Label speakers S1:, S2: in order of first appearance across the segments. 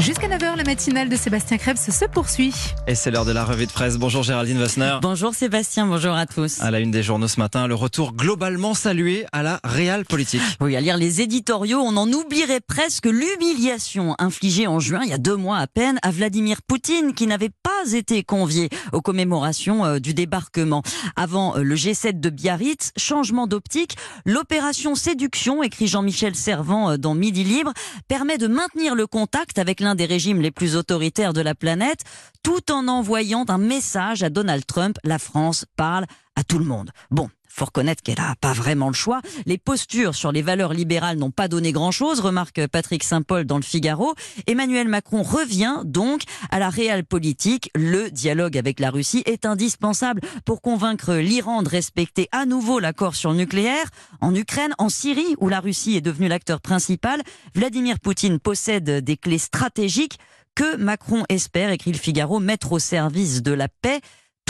S1: Jusqu'à 9h, la matinale de Sébastien Krebs se poursuit.
S2: Et c'est l'heure de la revue de presse. Bonjour Géraldine Vassner.
S3: Bonjour Sébastien, bonjour à tous.
S2: À la une des journaux ce matin, le retour globalement salué à la réelle politique.
S3: Oui, à lire les éditoriaux, on en oublierait presque l'humiliation infligée en juin, il y a deux mois à peine, à Vladimir Poutine, qui n'avait pas été convié aux commémorations euh, du débarquement. Avant euh, le G7 de Biarritz, changement d'optique, l'opération séduction, écrit Jean-Michel Servant euh, dans Midi Libre, permet de maintenir le contact avec l'un des régimes les plus autoritaires de la planète, tout en envoyant un message à Donald Trump. La France parle à tout le monde. Bon, faut reconnaître qu'elle n'a pas vraiment le choix. Les postures sur les valeurs libérales n'ont pas donné grand-chose, remarque Patrick Saint-Paul dans le Figaro. Emmanuel Macron revient donc à la réelle politique. Le dialogue avec la Russie est indispensable pour convaincre l'Iran de respecter à nouveau l'accord sur le nucléaire. En Ukraine, en Syrie, où la Russie est devenue l'acteur principal, Vladimir Poutine possède des clés stratégiques que Macron espère, écrit le Figaro, mettre au service de la paix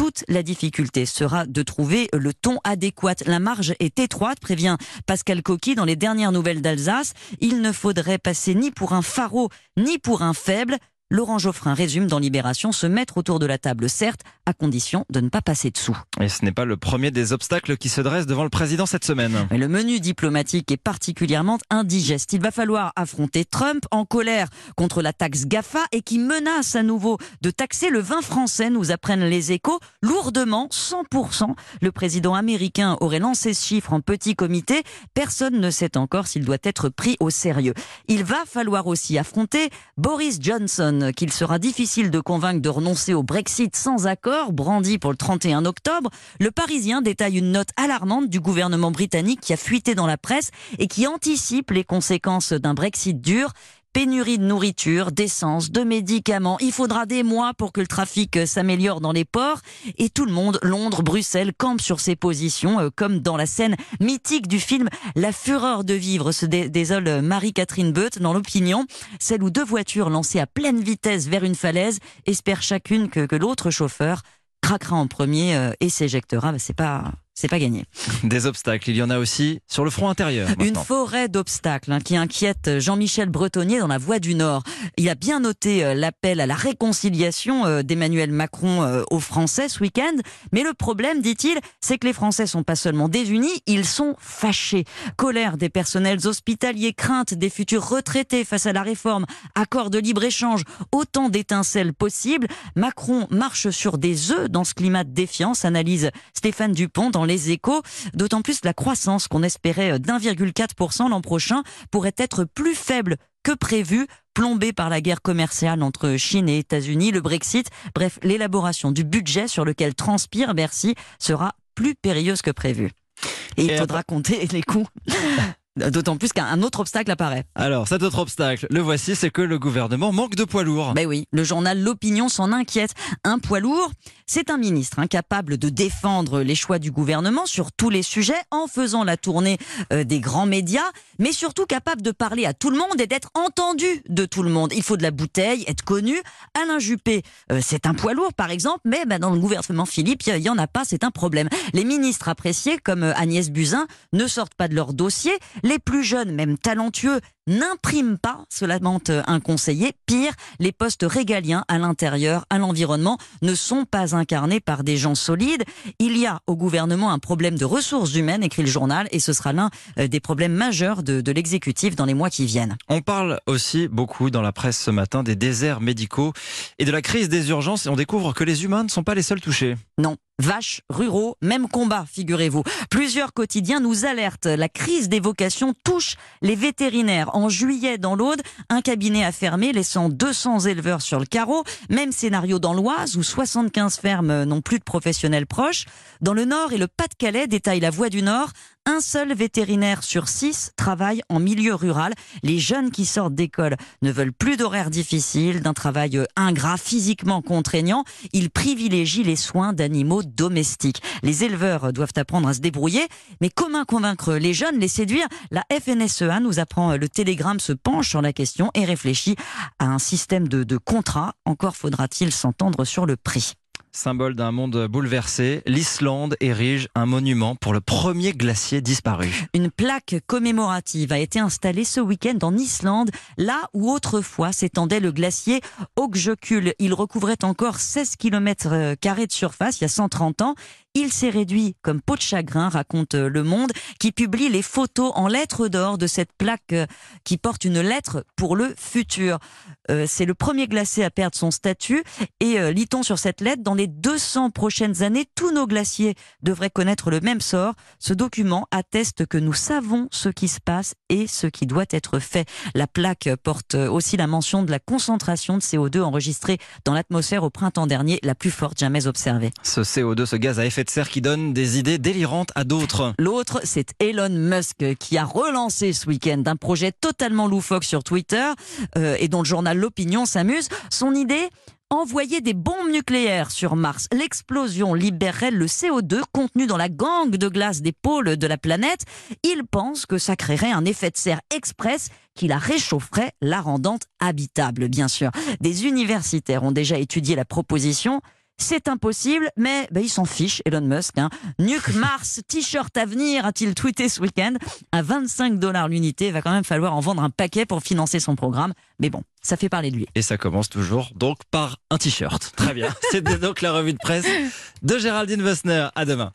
S3: toute la difficulté sera de trouver le ton adéquat. La marge est étroite, prévient Pascal Coqui dans les dernières nouvelles d'Alsace. Il ne faudrait passer ni pour un pharaon ni pour un faible. Laurent Geoffrin résume dans Libération se mettre autour de la table, certes, à condition de ne pas passer dessous.
S2: Et ce n'est pas le premier des obstacles qui se dressent devant le président cette semaine.
S3: Mais le menu diplomatique est particulièrement indigeste. Il va falloir affronter Trump en colère contre la taxe GAFA et qui menace à nouveau de taxer le vin français, nous apprennent les échos, lourdement, 100%. Le président américain aurait lancé ce chiffre en petit comité. Personne ne sait encore s'il doit être pris au sérieux. Il va falloir aussi affronter Boris Johnson qu'il sera difficile de convaincre de renoncer au Brexit sans accord, brandi pour le 31 octobre, le Parisien détaille une note alarmante du gouvernement britannique qui a fuité dans la presse et qui anticipe les conséquences d'un Brexit dur pénurie de nourriture, d'essence, de médicaments. Il faudra des mois pour que le trafic euh, s'améliore dans les ports. Et tout le monde, Londres, Bruxelles, campe sur ses positions, euh, comme dans la scène mythique du film La fureur de vivre, se désole euh, Marie-Catherine Beut dans l'opinion, celle où deux voitures lancées à pleine vitesse vers une falaise espèrent chacune que, que l'autre chauffeur craquera en premier et s'éjectera. c'est pas c'est pas gagné.
S2: Des obstacles, il y en a aussi sur le front intérieur.
S3: Une forêt d'obstacles hein, qui inquiète Jean-Michel Bretonnier dans la Voie du Nord. Il a bien noté euh, l'appel à la réconciliation euh, d'Emmanuel Macron euh, aux Français ce week-end, mais le problème, dit-il, c'est que les Français sont pas seulement désunis, ils sont fâchés. Colère des personnels hospitaliers, crainte des futurs retraités face à la réforme, accord de libre-échange, autant d'étincelles possibles. Macron marche sur des œufs dans ce climat de défiance, analyse Stéphane Dupont dans les échos, d'autant plus la croissance qu'on espérait d'1,4% l'an prochain pourrait être plus faible que prévu, plombée par la guerre commerciale entre Chine et États-Unis, le Brexit, bref, l'élaboration du budget sur lequel transpire Bercy sera plus périlleuse que prévu. Et il faudra compter les coûts D'autant plus qu'un autre obstacle apparaît.
S2: Alors, cet autre obstacle, le voici, c'est que le gouvernement manque de poids lourds.
S3: Ben oui, le journal L'Opinion s'en inquiète. Un poids lourd, c'est un ministre incapable de défendre les choix du gouvernement sur tous les sujets en faisant la tournée euh, des grands médias, mais surtout capable de parler à tout le monde et d'être entendu de tout le monde. Il faut de la bouteille, être connu. Alain Juppé, euh, c'est un poids lourd par exemple, mais ben, dans le gouvernement Philippe, il n'y en a pas, c'est un problème. Les ministres appréciés comme euh, Agnès Buzyn ne sortent pas de leur dossier. Les plus jeunes, même talentueux, n'impriment pas, cela lamente un conseiller. Pire, les postes régaliens à l'intérieur, à l'environnement, ne sont pas incarnés par des gens solides. Il y a au gouvernement un problème de ressources humaines, écrit le journal, et ce sera l'un euh, des problèmes majeurs de, de l'exécutif dans les mois qui viennent.
S2: On parle aussi beaucoup dans la presse ce matin des déserts médicaux et de la crise des urgences, et on découvre que les humains ne sont pas les seuls touchés.
S3: Non, Vaches, ruraux, même combat, figurez-vous. Plusieurs quotidiens nous alertent. La crise des vocations touche les vétérinaires. En juillet, dans l'Aude, un cabinet a fermé, laissant 200 éleveurs sur le carreau. Même scénario dans l'Oise, où 75 fermes n'ont plus de professionnels proches. Dans le Nord et le Pas-de-Calais, détaille la Voix du Nord, un seul vétérinaire sur six travaille en milieu rural. Les jeunes qui sortent d'école ne veulent plus d'horaires difficiles, d'un travail ingrat, physiquement contraignant. Ils privilégient les soins d'animaux domestiques. Les éleveurs doivent apprendre à se débrouiller, mais comment convaincre les jeunes, les séduire? La FNSEA nous apprend, le télégramme se penche sur la question et réfléchit à un système de, de contrat. Encore faudra-t-il s'entendre sur le prix.
S2: Symbole d'un monde bouleversé, l'Islande érige un monument pour le premier glacier disparu.
S3: Une plaque commémorative a été installée ce week-end en Islande, là où autrefois s'étendait le glacier Öksjökull. Il recouvrait encore 16 km euh, de surface il y a 130 ans. Il s'est réduit comme peau de chagrin, raconte euh, Le Monde, qui publie les photos en lettres d'or de cette plaque euh, qui porte une lettre pour le futur. Euh, c'est le premier glacier à perdre son statut et lit-on sur cette lettre, dans les 200 prochaines années, tous nos glaciers devraient connaître le même sort. Ce document atteste que nous savons ce qui se passe et ce qui doit être fait. La plaque porte aussi la mention de la concentration de CO2 enregistrée dans l'atmosphère au printemps dernier, la plus forte jamais observée.
S2: Ce CO2, ce gaz à de serre qui donne des idées délirantes à d'autres.
S3: L'autre, c'est Elon Musk qui a relancé ce week-end un projet totalement loufoque sur Twitter euh, et dont le journal L'Opinion s'amuse. Son idée envoyer des bombes nucléaires sur Mars. L'explosion libérerait le CO2 contenu dans la gangue de glace des pôles de la planète. Il pense que ça créerait un effet de serre express qui la réchaufferait, la rendant habitable, bien sûr. Des universitaires ont déjà étudié la proposition c'est impossible, mais bah, il s'en fiche, Elon Musk. Hein. Nuke Mars, t-shirt à venir, a-t-il tweeté ce week-end. À 25 dollars l'unité, il va quand même falloir en vendre un paquet pour financer son programme. Mais bon, ça fait parler de lui.
S2: Et ça commence toujours donc par un t-shirt. Très bien. C'était donc la revue de presse de Géraldine Wessner. À demain.